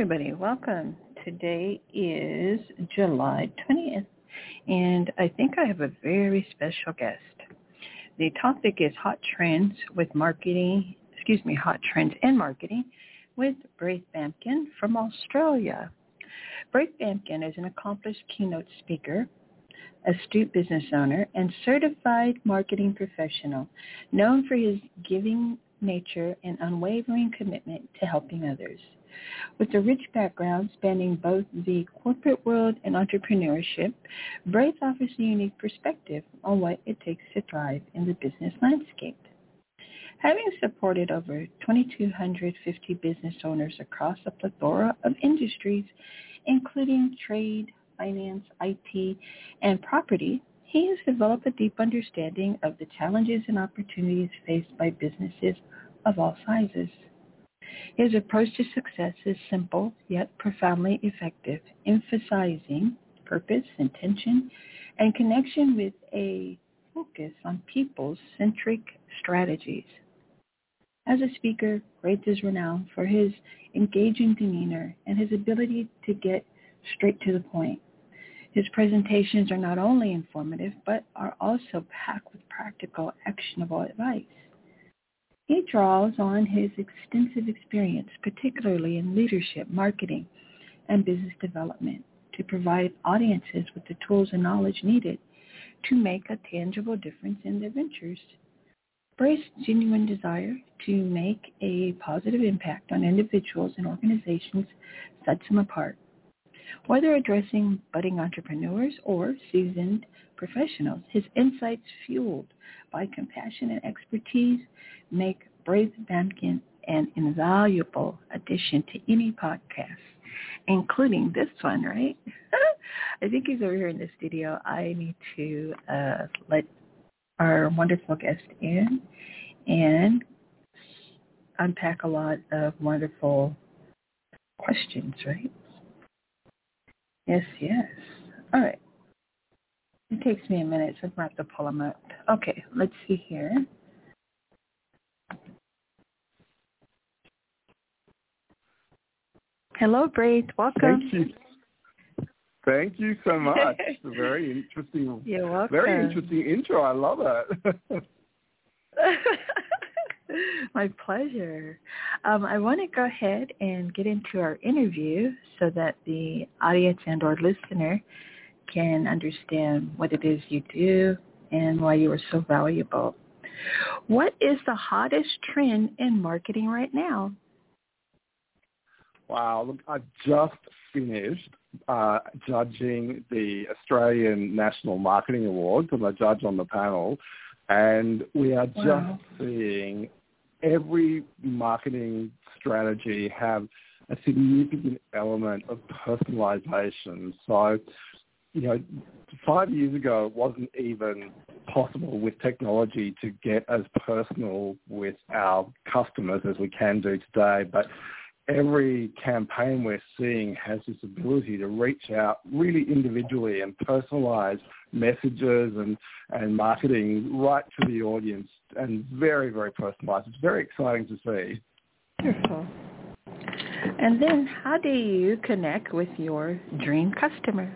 Everybody. Welcome. Today is July 20th, and I think I have a very special guest. The topic is hot trends with marketing, excuse me, hot trends and marketing with Braith Bamkin from Australia. Braith Bamkin is an accomplished keynote speaker, astute business owner, and certified marketing professional, known for his giving nature and unwavering commitment to helping others. With a rich background spanning both the corporate world and entrepreneurship, Braith offers a unique perspective on what it takes to thrive in the business landscape. Having supported over 2,250 business owners across a plethora of industries, including trade, finance, IT, and property, he has developed a deep understanding of the challenges and opportunities faced by businesses of all sizes. His approach to success is simple yet profoundly effective, emphasizing purpose, intention, and connection with a focus on people-centric strategies. As a speaker, Braith is renowned for his engaging demeanor and his ability to get straight to the point. His presentations are not only informative, but are also packed with practical, actionable advice. He draws on his extensive experience, particularly in leadership, marketing, and business development, to provide audiences with the tools and knowledge needed to make a tangible difference in their ventures. Braith's genuine desire to make a positive impact on individuals and organizations sets him apart. Whether addressing budding entrepreneurs or seasoned professionals, his insights fueled by compassion and expertise make Braith Bamkin an invaluable addition to any podcast, including this one, right? I think he's over here in the studio. I need to uh, let our wonderful guest in and unpack a lot of wonderful questions, right? Yes, yes. All right. It takes me a minute, so I'm going to have to pull them up. Okay, let's see here. Hello, Braith. Welcome. Thank you. Thank you so much. It's a very interesting, You're welcome. very interesting intro. I love it. My pleasure. Um, I want to go ahead and get into our interview so that the audience and or listener can understand what it is you do and why you are so valuable. What is the hottest trend in marketing right now? wow, look, I just finished uh, judging the Australian National Marketing Awards. I'm a judge on the panel, and we are just Wow. seeing every marketing strategy have a significant element of personalization. So, you know, five years ago, it wasn't even possible with technology to get as personal with our customers as we can do today. But every campaign we're seeing has this ability to reach out really individually and personalize messages and, and marketing right to the audience and very, very personalized. It's very exciting to see. Wonderful. And then how do you connect with your dream customer?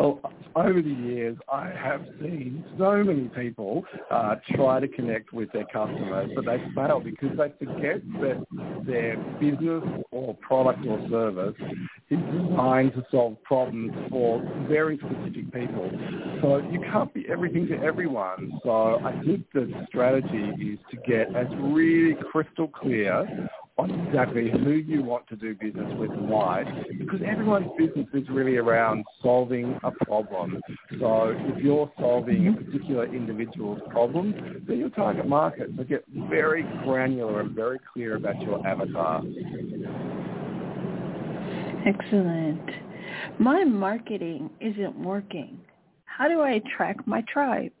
Well, over the years, I have seen so many people uh, try to connect with their customers, but they fail because they forget that their business or product or service is designed to solve problems for very specific people. So you can't be everything to everyone. So I think the strategy is to get as really crystal clear on exactly who you want to do business with and why, because everyone's business is really around solving a problem. So if you're solving a particular individual's problem, then your target market. So get very granular and very clear about your avatar. Excellent. My marketing isn't working. How do I attract my tribe?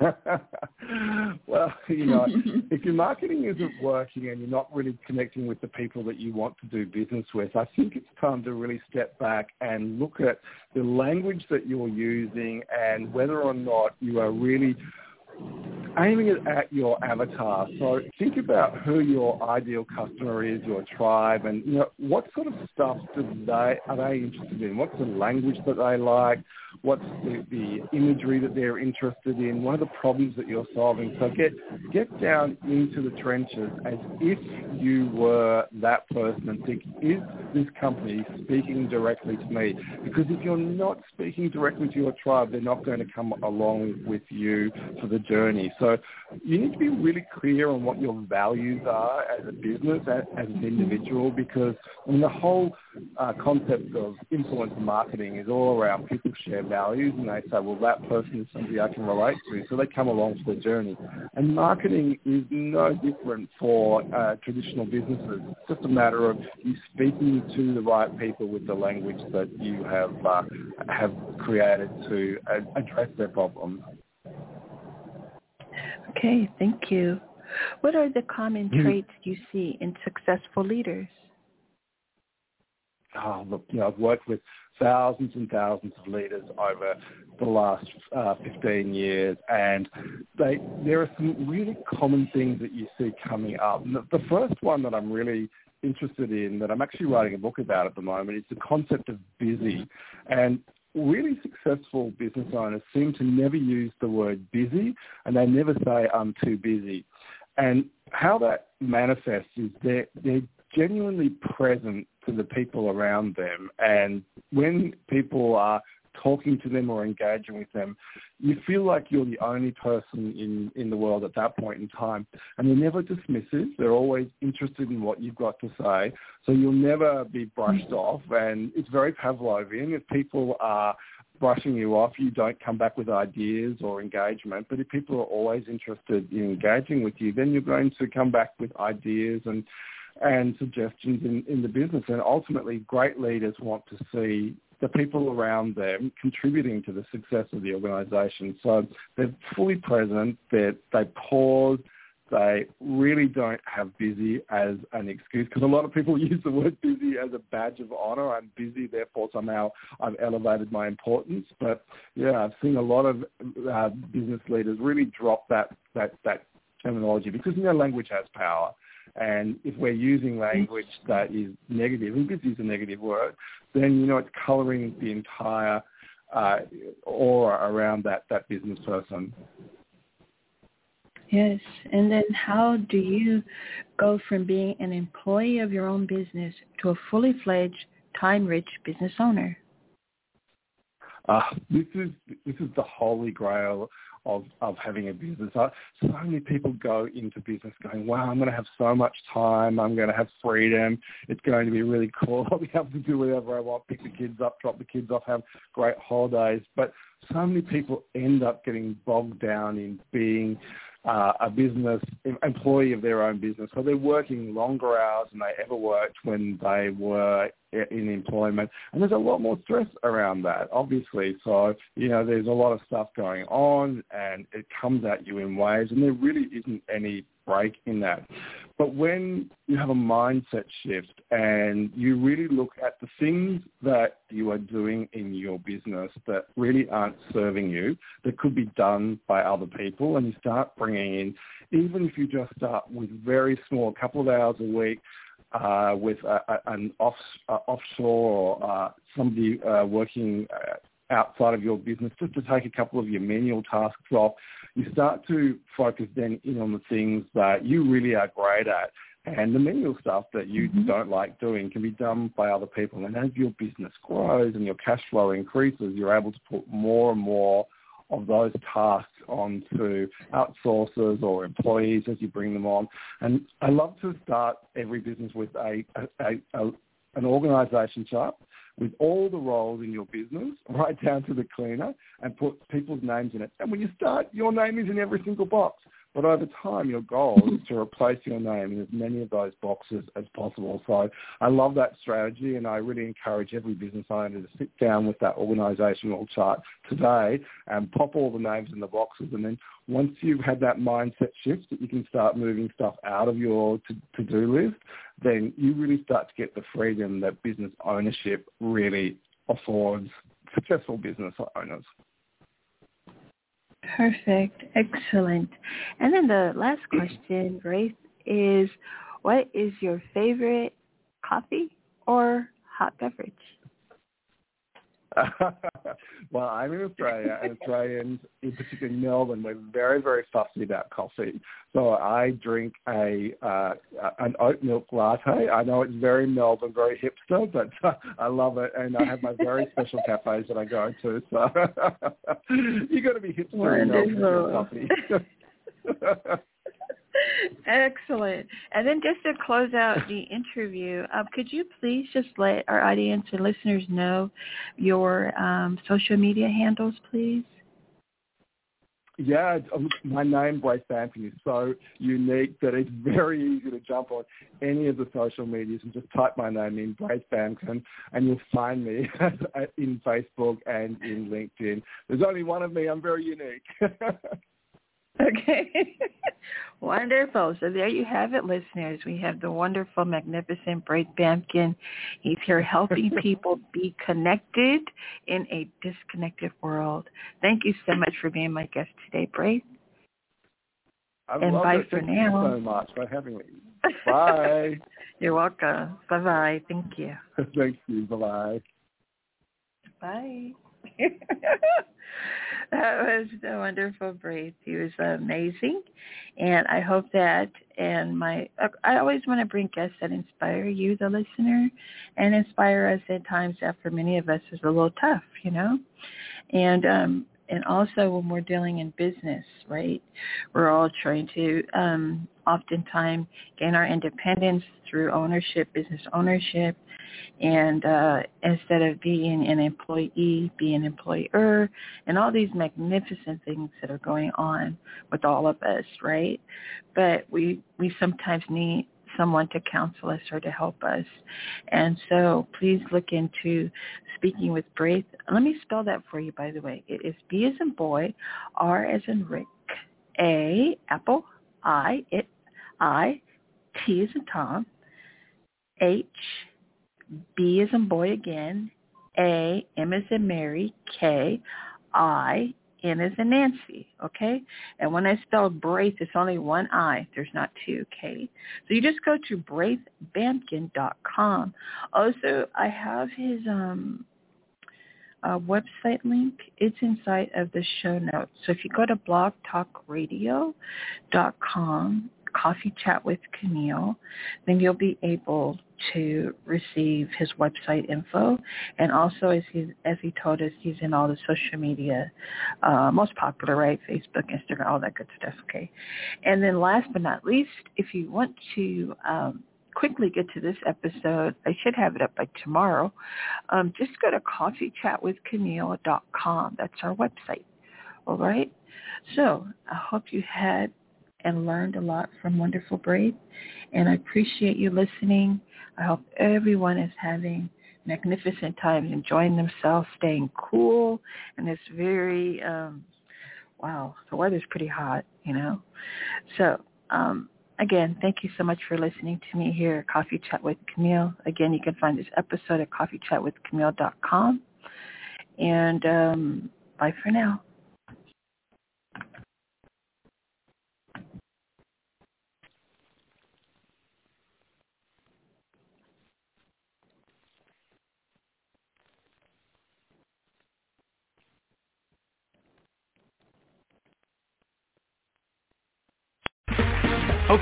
well, you know, if your marketing isn't working and you're not really connecting with the people that you want to do business with, I think it's time to really step back and look at the language that you're using and whether or not you are really aiming it at your avatar. So think about who your ideal customer is, your tribe, and you know what sort of stuff do they are they interested in? What's the language that they like? What's the, the imagery that they're interested in? What are the problems that you're solving? So get get down into the trenches as if you were that person and think, is this company speaking directly to me? Because if you're not speaking directly to your tribe, they're not going to come along with you for the journey. So you need to be really clear on what your values are as a business, as, as an individual, because I mean, the whole uh, concept of influence marketing is all around people share values and they say, well, that person is somebody I can relate to. So they come along for the journey. And marketing is no different for uh, traditional businesses. It's just a matter of you speaking to the right people with the language that you have, uh, have created to uh, address their problems. Okay, thank you. What are the common mm-hmm. traits you see in successful leaders? Oh, look, you know, I've worked with thousands and thousands of leaders over the last uh, 15 years, and they, there are some really common things that you see coming up. The, the first one that I'm really interested in, that I'm actually writing a book about at the moment, is the concept of busy. And really successful business owners seem to never use the word busy and they never say I'm too busy. And how that manifests is they're, they're genuinely present to the people around them. And when people are talking to them or engaging with them, you feel like you're the only person in, in the world at that point in time. And they're never dismissive. They're always interested in what you've got to say. So you'll never be brushed mm-hmm. off. And it's very Pavlovian. If people are brushing you off, you don't come back with ideas or engagement. But if people are always interested in engaging with you, then you're going to come back with ideas and and suggestions in, in the business. And ultimately, great leaders want to see the people around them contributing to the success of the organisation. So they're fully present. They they pause. They really don't have busy as an excuse because a lot of people use the word busy as a badge of honour. I'm busy, therefore somehow I've elevated my importance. But yeah, I've seen a lot of uh, business leaders really drop that that that terminology because you know language has power. And if we're using language that is negative, and busy is a negative word, then you know it's colouring the entire uh, aura around that that business person. Yes, and then how do you go from being an employee of your own business to a fully fledged, time-rich business owner? Uh, this is this is the holy grail of, of having a business. So many people go into business going, wow, I'm going to have so much time. I'm going to have freedom. It's going to be really cool. I'll be able to do whatever I want, pick the kids up, drop the kids off, have great holidays. But so many people end up getting bogged down in being uh, a business employee of their own business. So they're working longer hours than they ever worked when they were in employment. And there's a lot more stress around that, obviously. So, you know, there's a lot of stuff going on and it comes at you in waves and there really isn't any break in that. But when you have a mindset shift and you really look at the things that you are doing in your business that really aren't serving you, that could be done by other people, and you start bringing in, even if you just start with very small, a couple of hours a week, uh, with a, a, an off, uh, offshore or uh, somebody uh, working uh, outside of your business, just to take a couple of your manual tasks off, you start to focus then in on the things that you really are great at. And the manual stuff that you mm-hmm. don't like doing can be done by other people. And as your business grows and your cash flow increases, you're able to put more and more of those tasks onto outsourcers or employees as you bring them on. And I love to start every business with a, a, a, an organisation chart with all the roles in your business, right down to the cleaner, and put people's names in it. And when you start, your name is in every single box. But over time, your goal is to replace your name in as many of those boxes as possible. So I love that strategy, and I really encourage every business owner to sit down with that organisational chart today and pop all the names in the boxes. And then once you've had that mindset shift that you can start moving stuff out of your to, to-do list, then you really start to get the freedom that business ownership really affords successful business owners. Perfect. Excellent. And then the last question, Braith, is what is your favorite coffee or hot beverage? well, I'm in Australia, and Australians, in particular Melbourne, we're very, very fussy about coffee. So I drink a uh, an oat milk latte. I know it's very Melbourne, very hipster, but uh, I love it, and I have my very special cafes that I go to. So you got to be hipster in Melbourne coffee. Excellent. And then just to close out the interview, um, could you please just let our audience and listeners know your um, social media handles, please? Yeah, um, my name, Braith Bamkin, is so unique that it's very easy to jump on any of the social medias and just type my name in, Braith Bamkin, and you'll find me in Facebook and in LinkedIn. There's only one of me. I'm very unique. Okay. wonderful. So there you have it, listeners. We have the wonderful, magnificent Braith Bamkin. He's here helping people be connected in a disconnected world. Thank you so much for being my guest today, Braith. I and bye it. for Thank now. you so much for having me. Bye. You're welcome. Bye-bye. Thank you. Thank you. Bye-bye. Bye. That was a wonderful Braith. He was amazing, and I hope that. And my, I always want to bring guests that inspire you, the listener, and inspire us at times after many of us is a little tough, you know. And um, and also when we're dealing in business, right? We're all trying to um, oftentimes gain our independence through ownership, business ownership, and uh, instead of being an employee, be an employer, and all these magnificent things that are going on with all of us, right? But we we sometimes need someone to counsel us or to help us. And so please look into speaking with Braith. Let me spell that for you, by the way. It is B as in boy, R as in Rick, A, apple, I, it, I, T as in Tom, H, B as in boy again, A, M as in Mary, K, I, N as in Nancy, okay? And when I spell Braith, it's only one I. There's not two, okay? So you just go to braithbamkin.com. Also, I have his um, uh, website link. It's inside of the show notes. So if you go to blogtalkradio.com coffee chat with Camille, then you'll be able to receive his website info. And also, as he as he told us, he's in all the social media, uh, most popular, right? Facebook, Instagram, all that good stuff. Okay. And then last but not least, if you want to um, quickly get to this episode, I should have it up by tomorrow. Um, just go to coffeechatwithcamille.com. That's our website. All right. So I hope you had and learned a lot from Wonderful Braith. And I appreciate you listening. I hope everyone is having magnificent times, enjoying themselves, staying cool. And it's very, um, wow, the weather's pretty hot, you know. So um, again, thank you so much for listening to me here Coffee Chat with Camille. Again, you can find this episode at coffeechatwithcamille.com. And um, bye for now.